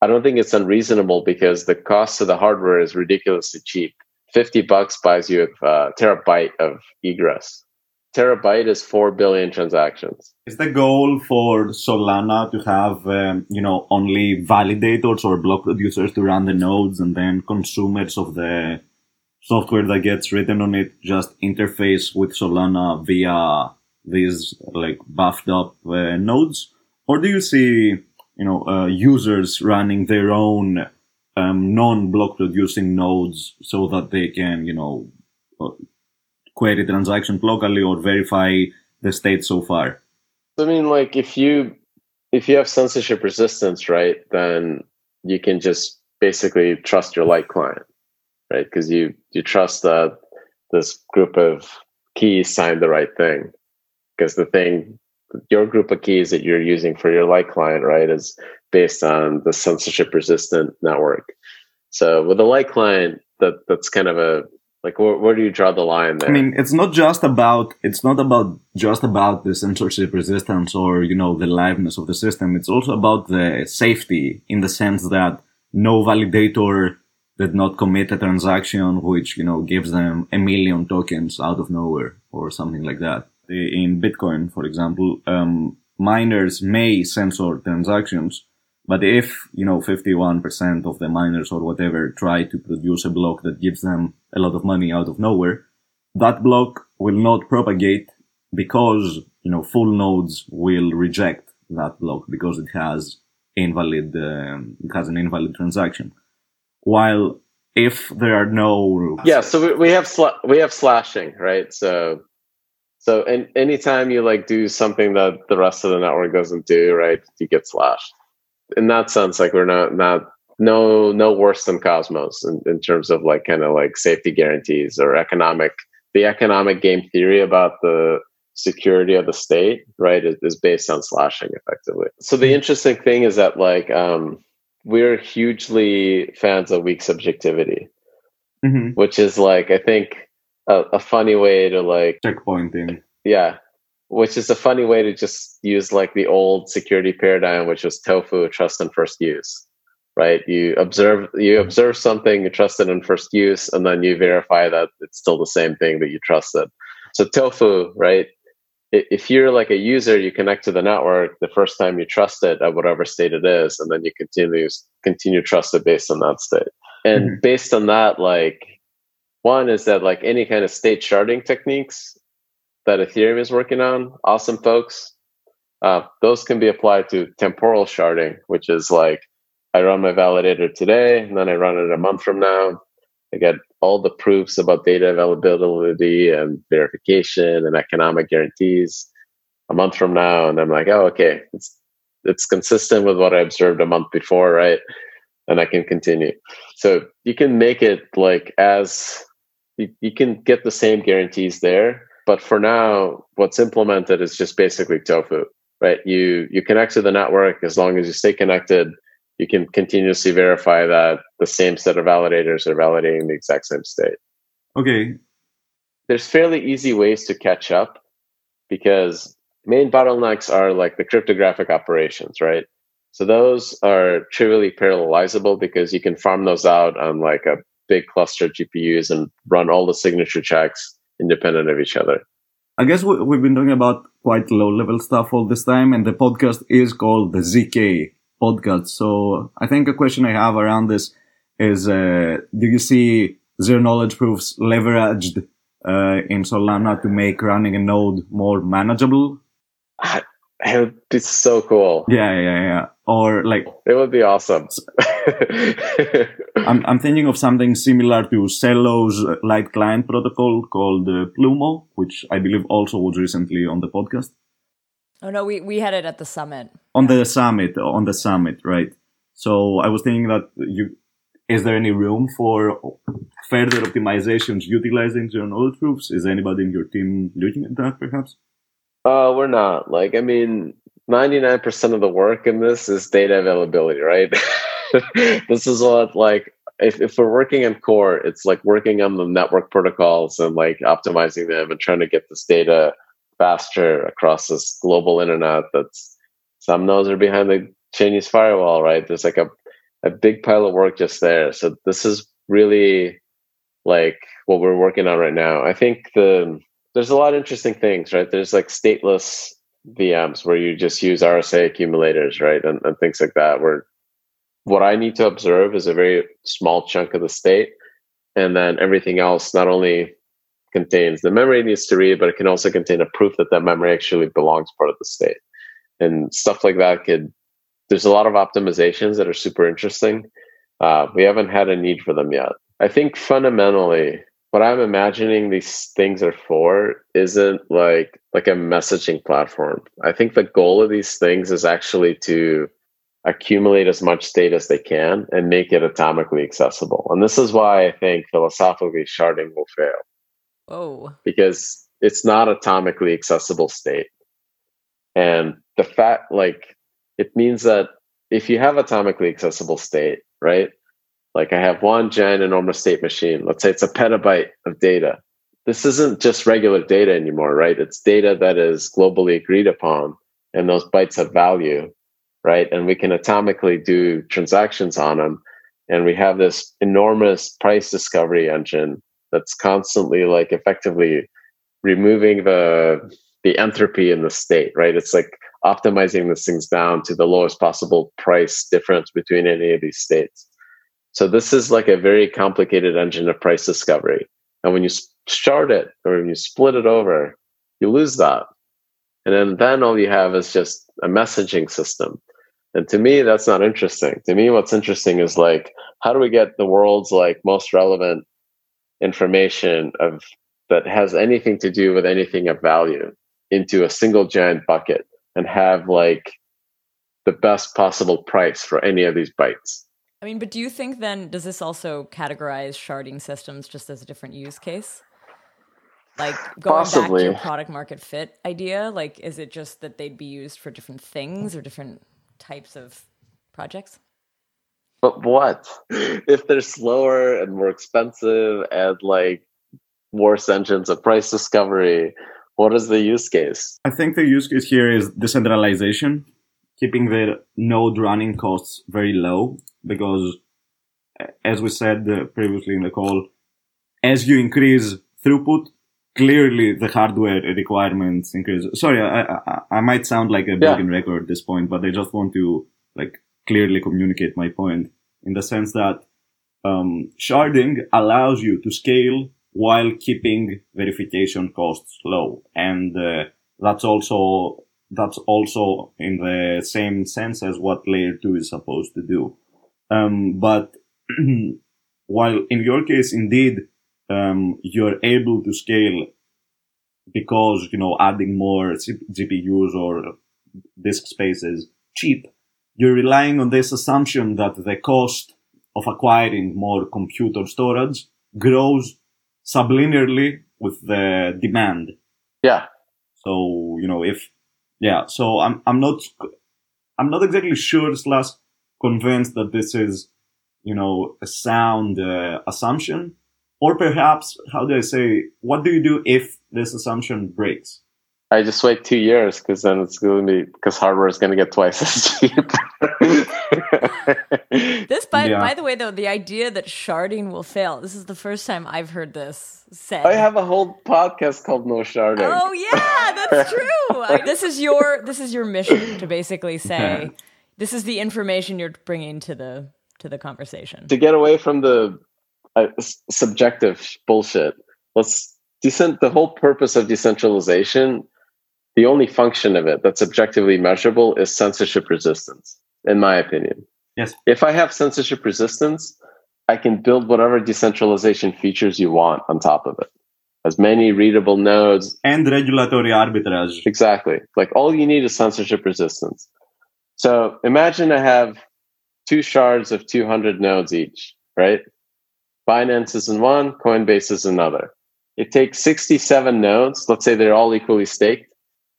I don't think it's unreasonable because the cost of the hardware is ridiculously cheap. 50 bucks buys you a terabyte of egress. Terabyte is 4 billion transactions. Is the goal for Solana to have, um, you know, only validators or block producers to run the nodes and then consumers of the software that gets written on it just interface with Solana via these like buffed up uh, nodes? Or do you see, you know, uh, users running their own um, non-block producing nodes so that they can, you know, uh, query transactions locally or verify the state so far? I mean, like if you if you have censorship resistance, right, then you can just basically trust your light client, right? Because you you trust that this group of keys signed the right thing. Because the thing, your group of keys that you're using for your light client, right, is based on the censorship resistant network. So with a light client, that that's kind of a like where, where do you draw the line there? I mean, it's not just about it's not about just about the censorship resistance or you know the liveness of the system. It's also about the safety in the sense that no validator did not commit a transaction which you know gives them a million tokens out of nowhere or something like that. In Bitcoin, for example, um, miners may censor transactions, but if you know 51% of the miners or whatever try to produce a block that gives them a lot of money out of nowhere, that block will not propagate because you know full nodes will reject that block because it has invalid um, it has an invalid transaction. While if there are no yeah so we, we have sla- we have slashing right? So so and anytime you like do something that the rest of the network doesn't do right you get slashed. In that sense like we're not not no no worse than cosmos in, in terms of like kind of like safety guarantees or economic the economic game theory about the security of the state right is, is based on slashing effectively. So the interesting thing is that like um we're hugely fans of weak subjectivity Mhm. which is like I think a, a funny way to like checkpointing. yeah, which is a funny way to just use like the old security paradigm, which was tofu, trust and first use. Right? You observe you observe something, you trust it in first use, and then you verify that it's still the same thing that you trusted. So tofu, right? If you're like a user, you connect to the network the first time you trust it at whatever state it is, and then you continue continue trust it based on that state. And Mhm. based on that, like one is that like any kind of state sharding techniques that Ethereum is working on, awesome folks. Uh, those can be applied to temporal sharding, which is like I run my validator today, and then I run it a month from now. I get all the proofs about data availability and verification and economic guarantees a month from now, and I'm like, oh, okay, it's it's consistent with what I observed a month before, right? And I can continue. So you can make it like as you, you can get the same guarantees there, but for now, what's implemented is just basically tofu, right? You you connect to the network as long as you stay connected. You can continuously verify that the same set of validators are validating the exact same state Okay, there's fairly easy ways to catch up because main bottlenecks are like the cryptographic operations, right? So those are trivially parallelizable because you can farm those out on like a big cluster of GPUs and run all the signature checks independent of each other. I guess we, we've been talking about quite low level stuff all this time, and the podcast is called the ZK podcast. So I think a question I have around this is, uh, do you see zero knowledge proofs leveraged uh, in Solana to make running a node more manageable? It would be so cool. Yeah, yeah, yeah. Or like It would be awesome. I'm, I'm thinking of something similar to Celo's uh, light client protocol called uh, Plumo, which I believe also was recently on the podcast. Oh no, we, we had it at the summit. On the summit, on the summit, right? So I was thinking that you, is there any room for further optimizations utilizing zero knowledge proofs? Is anybody in your team looking at that perhaps? Uh, we're not. Like, I mean, 99% of the work in this is data availability, right? this is what, like, if, if we're working in core, it's like working on the network protocols and like optimizing them and trying to get this data faster across this global internet that's some nodes are behind the Chinese firewall, right? There's like a, a big pile of work just there. So this is really like what we're working on right now. I think the there's a lot of interesting things, right? There's like stateless VMs where you just use RSA accumulators, right? And, and things like that, where what I need to observe is a very small chunk of the state. And then everything else not only contains the memory needs to read, but it can also contain a proof that that memory actually belongs part of the state. And stuff like that could, there's a lot of optimizations that are super interesting. Uh, we haven't had a need for them yet. I think fundamentally, what I'm imagining these things are for isn't like like a messaging platform. I think the goal of these things is actually to accumulate as much state as they can and make it atomically accessible. And this is why I think philosophically sharding will fail. Oh. Because it's not atomically accessible state. And the fact like it means that if you have atomically accessible state, right? Like I have one giant enormous state machine. Let's say it's a petabyte of data. This isn't just regular data anymore, right? It's data that is globally agreed upon, and those bytes have value, right? And we can atomically do transactions on them. And we have this enormous price discovery engine that's constantly like effectively removing the the entropy in the state, right? It's like optimizing these things down to the lowest possible price difference between any of these states. So this is like a very complicated engine of price discovery. And when you shard it or when you split it over, you lose that. And then, then all you have is just a messaging system. And to me, that's not interesting. To me, what's interesting is like, how do we get the world's like most relevant information of that has anything to do with anything of value into a single giant bucket and have like the best possible price for any of these bytes? I mean, but do you think then does this also categorize sharding systems just as a different use case? Like going Possibly. back to your product market fit idea, like is it just that they'd be used for different things or different types of projects? But what if they're slower and more expensive and like worse engines of price discovery? What is the use case? I think the use case here is decentralization, keeping the node running costs very low because as we said uh, previously in the call, as you increase throughput, clearly the hardware requirements increase. Sorry, I, I, I might sound like a broken yeah. record at this point, but I just want to like clearly communicate my point in the sense that um, sharding allows you to scale while keeping verification costs low, and uh, that's also that's also in the same sense as what layer two is supposed to do. Um, but while in your case, indeed, um, you're able to scale because, you know, adding more GPUs or disk space is cheap, you're relying on this assumption that the cost of acquiring more computer storage grows sublinearly with the demand. Yeah. So, you know, if, yeah, so I'm, I'm not, I'm not exactly sure slash convinced that this is, you know, a sound uh, assumption? Or perhaps, how do I say, what do you do if this assumption breaks? I just wait two years because then it's going to be because hardware is going to get twice as cheap. this, by, yeah. by the way, though, the idea that sharding will fail. This is the first time I've heard this said. I have a whole podcast called No Sharding. Oh yeah, that's true. I, this is your this is your mission to basically say this is the information you're bringing to the to the conversation to get away from the uh, subjective bullshit. Let's decent. The whole purpose of decentralization the only function of it that's objectively measurable is censorship resistance, in my opinion. Yes. If I have censorship resistance, I can build whatever decentralization features you want on top of it. As many readable nodes. And regulatory arbitrage. Exactly. Like all you need is censorship resistance. So imagine I have two shards of 200 nodes each, right? Binance is in one, Coinbase is another. It takes 67 nodes. Let's say they're all equally staked.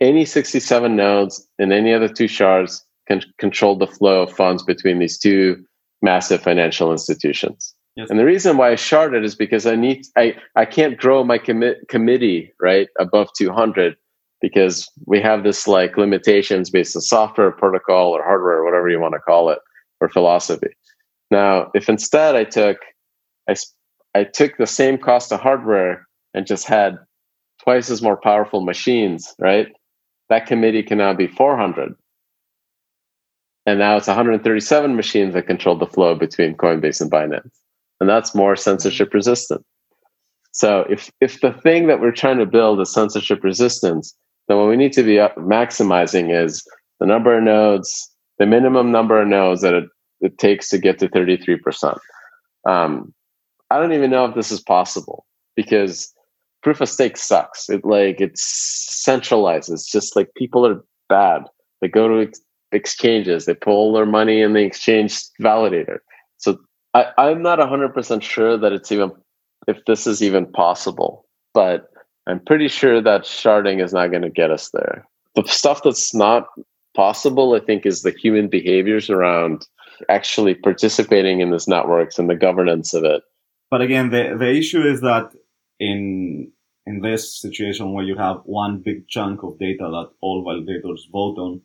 Any 67 nodes in any of the two shards can control the flow of funds between these two massive financial institutions. Yes. And the reason why I sharded is because I need I I can't grow my commit committee right above 200 because we have this like limitations based on software protocol or hardware or whatever you want to call it or philosophy. Now, if instead I took I I took the same cost of hardware and just had twice as more powerful machines, right? That committee can now be 400 and now it's 137 machines that control the flow between Coinbase and Binance. And that's more censorship resistant. So if, if the thing that we're trying to build is censorship resistance, then what we need to be maximizing is the number of nodes, the minimum number of nodes that it, it takes to get to 33%. Um, I don't even know if this is possible because proof of stake sucks. It like it's centralized. just like people are bad. They go to exchanges. They pull their money in the exchange validator. So I, I'm not 100% sure that it's even, if this is even possible, but I'm pretty sure that sharding is not going to get us there. The stuff that's not possible, I think, is the human behaviors around actually participating in these networks and the governance of it. But again, the, the issue is that in in this situation where you have one big chunk of data that all validators vote on,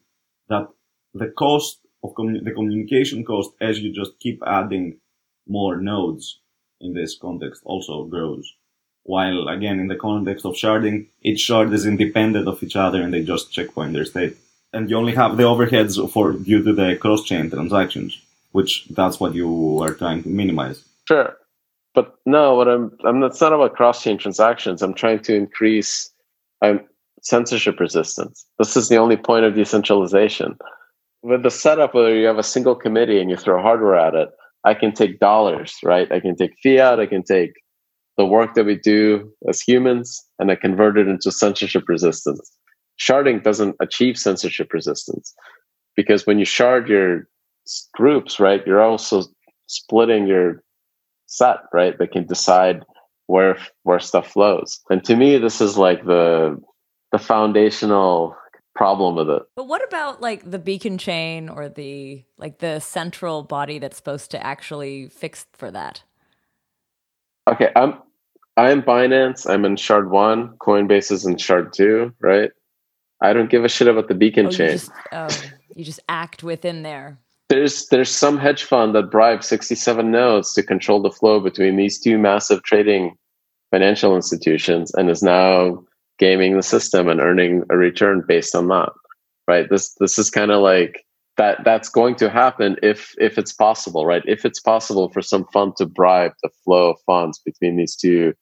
that the cost of commun- the communication cost as you just keep adding more nodes in this context also grows. While again, in the context of sharding, each shard is independent of each other and they just checkpoint their state. And you only have the overheads for due to the cross-chain transactions, which that's what you are trying to minimize. Sure. But no, what I'm, I'm it's not about cross-chain transactions. I'm trying to increase um, censorship resistance. This is the only point of decentralization with the setup where you have a single committee and you throw hardware at it, I can take dollars, right? I can take fiat, I can take the work that we do as humans, and I convert it into censorship resistance. Sharding doesn't achieve censorship resistance because when you shard your groups, right, you're also splitting your set, right? That can decide where where stuff flows. And to me, this is like the the foundational problem with it. But what about like the beacon chain or the like the central body that's supposed to actually fix for that? Okay, I'm I'm Binance. I'm in Shard One. Coinbase is in Shard Two, right? I don't give a shit about the beacon oh, chain. You just, oh, you just act within there. There's there's some hedge fund that bribes 67 nodes to control the flow between these two massive trading financial institutions and is now gaming the system and earning a return based on that right? This this is kind of like that that's going to happen if if it's possible right? If it's possible for some fund to bribe the flow of funds between these two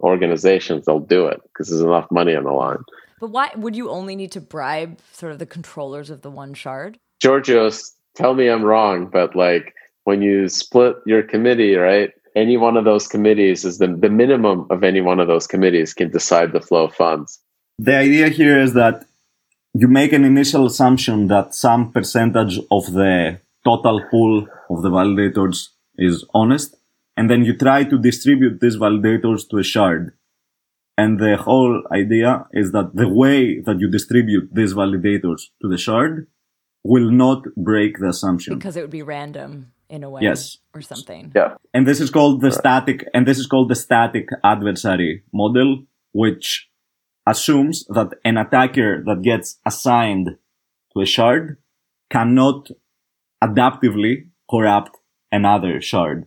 organizations they'll do it because there's enough money on the line. But why would you only need to bribe sort of the controllers of the one shard? Georgios tell me i'm wrong but like when you split your committee right any one of those committees is the, the minimum of any one of those committees can decide the flow of funds. The idea here is that you make an initial assumption that some percentage of the total pool of the validators is honest, and then you try to distribute these validators to a shard. And the whole idea is that the way that you distribute these validators to the shard will not break the assumption. Because it would be random in a way yes. or something. Yeah. And this is called the right. static and this is called the static adversary model which assumes that an attacker that gets assigned to a shard cannot adaptively corrupt another shard.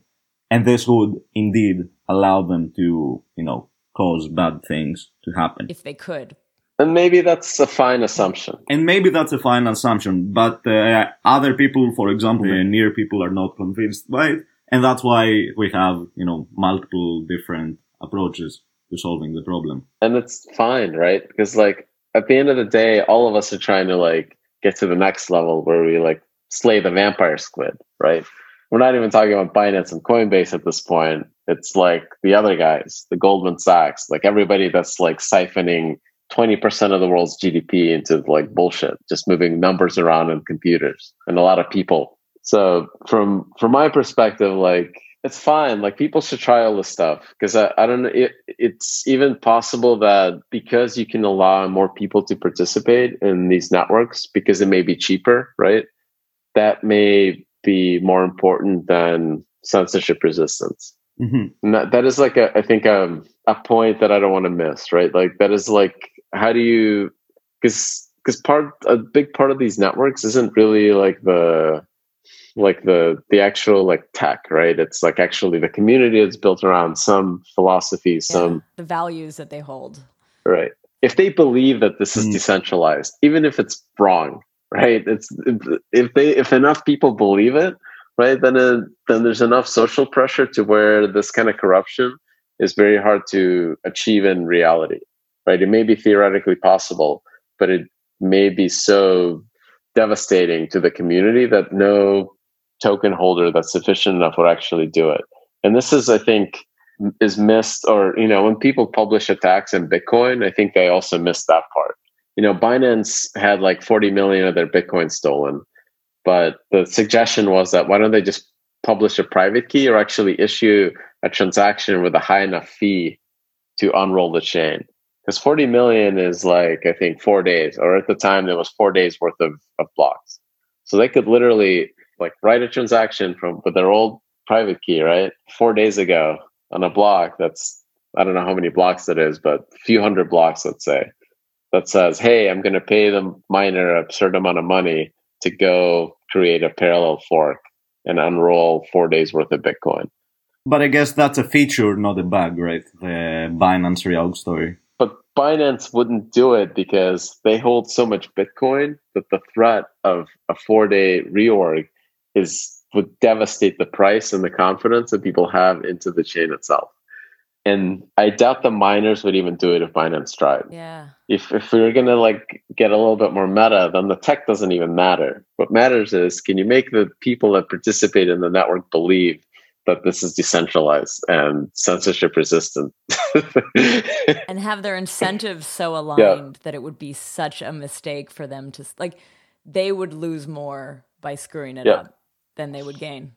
And this would indeed allow them to you know cause bad things to happen. If they could and maybe that's a fine assumption. And maybe that's a fine assumption, but uh, other people, for example, mm-hmm. near people are not convinced by it. And that's why we have, you know, multiple different approaches to solving the problem. And it's fine, right? Because like at the end of the day, all of us are trying to like get to the next level where we like slay the vampire squid, right? We're not even talking about Binance and Coinbase at this point. It's like the other guys, the Goldman Sachs, like everybody that's like siphoning 20% of the world's GDP into like bullshit, just moving numbers around in computers and a lot of people. So from from my perspective, like it's fine. Like people should try all this stuff because I, I don't know. It, it's even possible that because you can allow more people to participate in these networks because it may be cheaper, right? That may be more important than censorship resistance. Mm-hmm. And that, that is like a, I think um, a point that I don't want to miss, right? Like that is like, how do you, because because part a big part of these networks isn't really like the like the the actual like tech right it's like actually the community is built around some philosophy Yeah, some the values that they hold. right if they believe that this is Mm. decentralized even if it's wrong right it's if they if enough people believe it right? Then it, then there's enough social pressure to where this kind of corruption is very hard to achieve in reality right? It may be theoretically possible but it may be so devastating to the community that no token holder that's sufficient enough would actually do it. And this is i think is missed or you know when people publish attacks in bitcoin i think they also missed that part. You know binance had like 40 million of their bitcoin stolen but the suggestion was that why don't they just publish a private key or actually issue a transaction with a high enough fee to unroll the chain? Because 40 million is like i think four days or at the time there was four days worth of, of blocks. So they could literally like write a transaction from with their old private key right? Four days ago on a block that's i don't know how many blocks it is but a few hundred blocks let's say that says hey i'm going to pay the miner a certain amount of money to go create a parallel fork and unroll four days worth of bitcoin But I guess that's a feature, not a bug, right? The Binance Reorg story. but binance wouldn't do it because they hold so much bitcoin that the threat of a four day reorg is would devastate the price and the confidence that people have into the chain itself and i doubt the miners would even do it if binance tried Yeah. if if we were gonna like get a little bit more meta, then the tech doesn't even matter. What matters is can you make the people that participate in the network believe that this is decentralized and censorship resistant? And have their incentives so aligned that it would be such a mistake for them to like they would lose more by screwing it Yeah. up than they would gain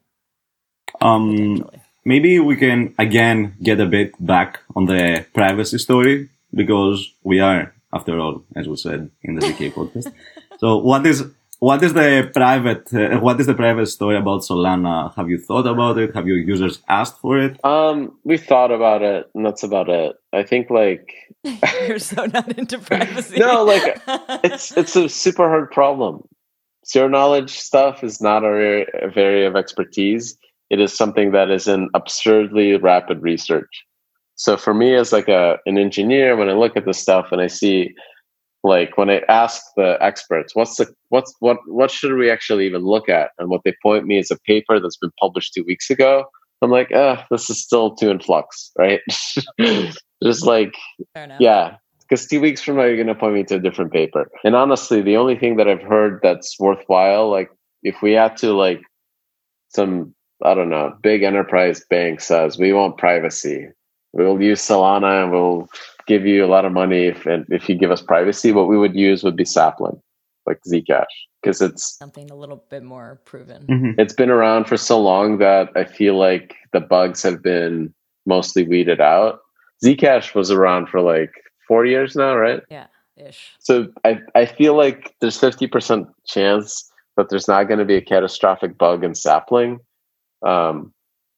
Um, potentially. Maybe we can again get a bit back on the privacy story because we are, after all, as we said in the ZK podcast. So, what is what is the private uh, what is the private story about Solana? Have you thought about it? Have your users asked for it? um, we thought about it, and that's about it. I think like You're so not into privacy. No, like, it's it's a super hard problem. Zero knowledge stuff is not a, a area of expertise. It is something that is in absurdly rapid research. So for me, as like a an engineer, when I look at this stuff and I see, like when I ask the experts, what's the what's what what should we actually even look at? And what they point me is a paper that's been published two weeks ago. I'm like, ah, this is still too in flux, right? Just like yeah, because two weeks from now you're going to point me to a different paper. And honestly, the only thing that I've heard that's worthwhile, like if we had to, like some I don't know, big enterprise bank says we want privacy, we'll use Solana and we'll give you a lot of money if and if you give us privacy. What we would use would be Sapling, like Zcash, because it's Something a little bit more proven. Mhm. it's been around for so long that I feel like the bugs have been mostly weeded out. Zcash was around for like four years now, right? Yeah, ish. So I, I feel like there's 50% chance that there's not going to be a catastrophic bug in sapling um,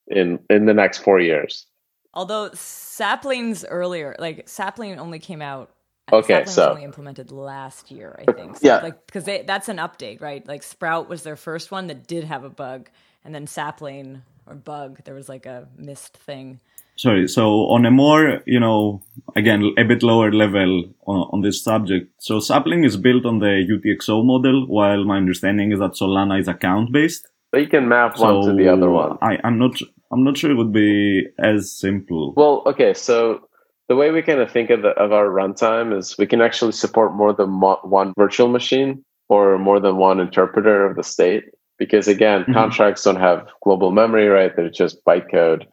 in in the next four years. Although saplings earlier, like sapling only came out. Okay, sapling was so- only implemented last year, I think. So Yeah. like because that's an update, right? Like Sprout was their first one that did have a bug, and then sapling or bug, there was like a missed thing. Sorry. So, on a more, you know, again, a bit lower level on, on this subject. So, Sapling is built on the UTXO model, while my understanding is that Solana is account based. You can map So one to the other one. I, I'm not. I'm not sure it would be as simple. Well, okay, so the way we kind of think of, the, of our runtime is we can actually support more than mo- one virtual machine or more than one interpreter of the state because again Mhm. contracts don't have global memory right they're just bytecode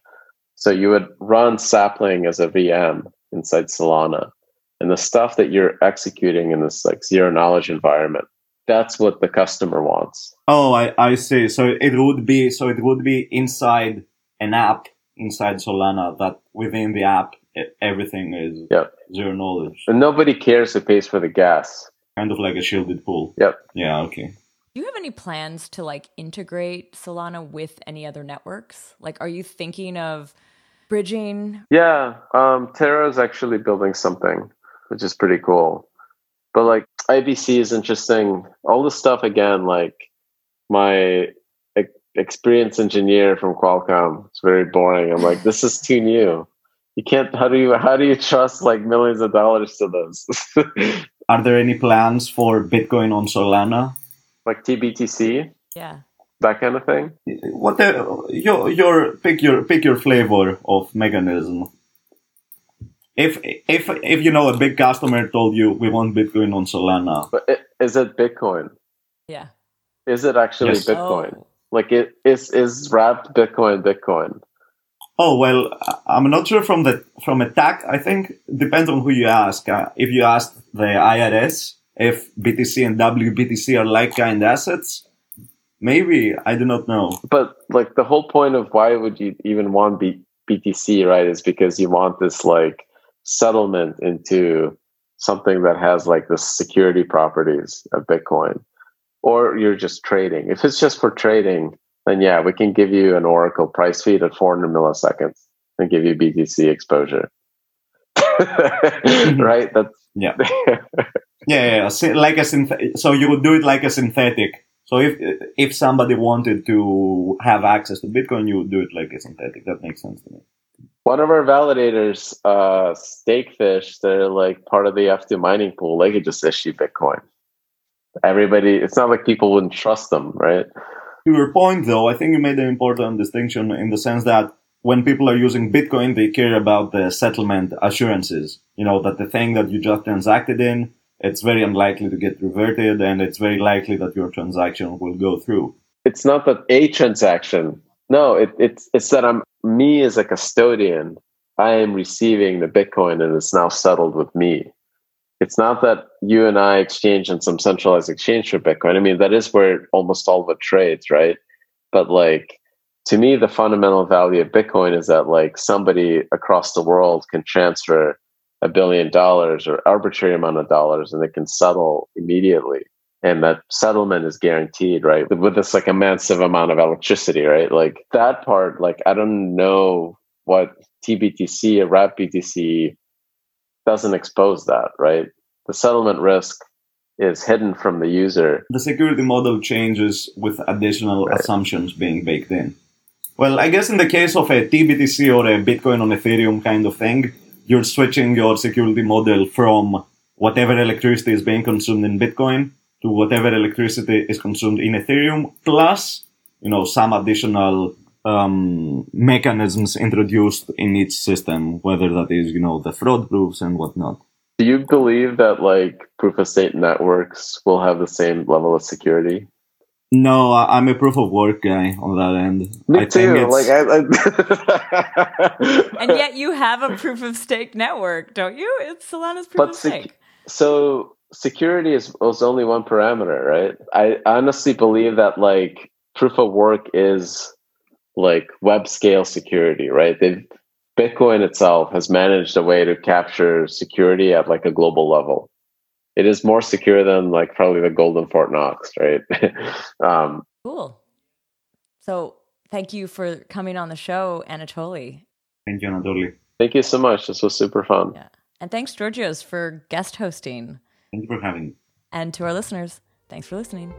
so you would run sapling as a vm inside solana and the stuff that you're executing in this like zero knowledge environment that's what the customer wants Oh, I, I see. So it would be so it would be inside an app inside Solana that within the app everything is Yep. zero knowledge, and nobody cares who pays for the gas kind of like a shielded pool. Yep. Yeah. Okay. Do you have any plans to like integrate Solana with any other networks? Like, are you thinking of bridging? Yeah, um, Terra is actually building something, which is pretty cool. But like IBC is interesting. All the stuff again, like my e- experienced engineer from Qualcomm, it's very boring. I'm like, this is too new. You can't. How do you? How do you trust like millions of dollars to this? Are there any plans for Bitcoin on Solana? like TBTC, Yeah. that kind of thing. What the, your your pick your pick your flavor of mechanism. If if if you know a big customer told you we want Bitcoin on Solana, But i- is it Bitcoin? Yeah. Is it actually Yes. Bitcoin? Oh. Like it is is wrapped Bitcoin Bitcoin? Oh well, I- I'm not sure from the from a tax. I think depends on who you ask. Uh, if you ask the IRS if BTC and WBTC are like kind assets, maybe I do not know. but like the whole point of why would you even want B- BTC, right? Is because you want this like settlement into something that has like the security properties of Bitcoin, or you're just trading. If it's just for trading, then yeah, we can give you an Oracle price feed at 400 milliseconds and give you BTC exposure. Mm-hmm. right? That's Yeah. Yeah, yeah, yeah. Like a synth- so you would do it like a synthetic. So if if somebody wanted to have access to Bitcoin, you would do it like a synthetic. That makes sense to me. One of our validators, uh, Stakefish, they're like part of the F2 mining pool. They could just issue Bitcoin. Everybody, it's not like people wouldn't trust them, right? To your point, though, I think you made an important distinction in the sense that when people are using Bitcoin, they care about the settlement assurances. You know, that the thing that you just transacted in, it's very unlikely to get reverted and it's very likely that your transaction will go through. It's not that a transaction. No, it, it's it's that I'm me as a custodian. I am receiving the Bitcoin and it's now settled with me. It's not that you and I exchange in some centralized exchange for Bitcoin. I mean, that is where almost all it trades, right? But like to me, the fundamental value of Bitcoin is that like somebody across the world can transfer a billion dollars or arbitrary amount of dollars and they can settle immediately. And that settlement is guaranteed, right? With this like a massive amount of electricity, right? Like that part, like I don't know what TBTC or wrap BTC doesn't expose that, right? The settlement risk is hidden from the user. The security model changes with additional assumptions being baked in. Well, I guess in the case of a TBTC or a Bitcoin on Ethereum kind of thing, you're switching your security model from whatever electricity is being consumed in Bitcoin to whatever electricity is consumed in Ethereum, plus, you know, some additional um, mechanisms introduced in each system, whether that is, you know, the fraud proofs and whatnot. Do you believe that like proof of stake networks will have the same level of security? No, I- I'm a proof of work guy on that end. Me I too. it's- Like I, And yet you have a proof of stake network, don't you? It's Solana's proof But of sec- stake. so security is was only one parameter, right? I honestly believe that like proof of work is like web scale security, right? They've Bitcoin itself has managed a way to capture security at like a global level. It is more secure than like probably the golden Fort Knox, right? um, Cool. So thank you for coming on the show, Anatoly. Thank you, Anatoly. thank you so much. This was super fun. Yeah. And thanks, Georgios, for guest hosting. Thank you for having me. And to our listeners, thanks for listening.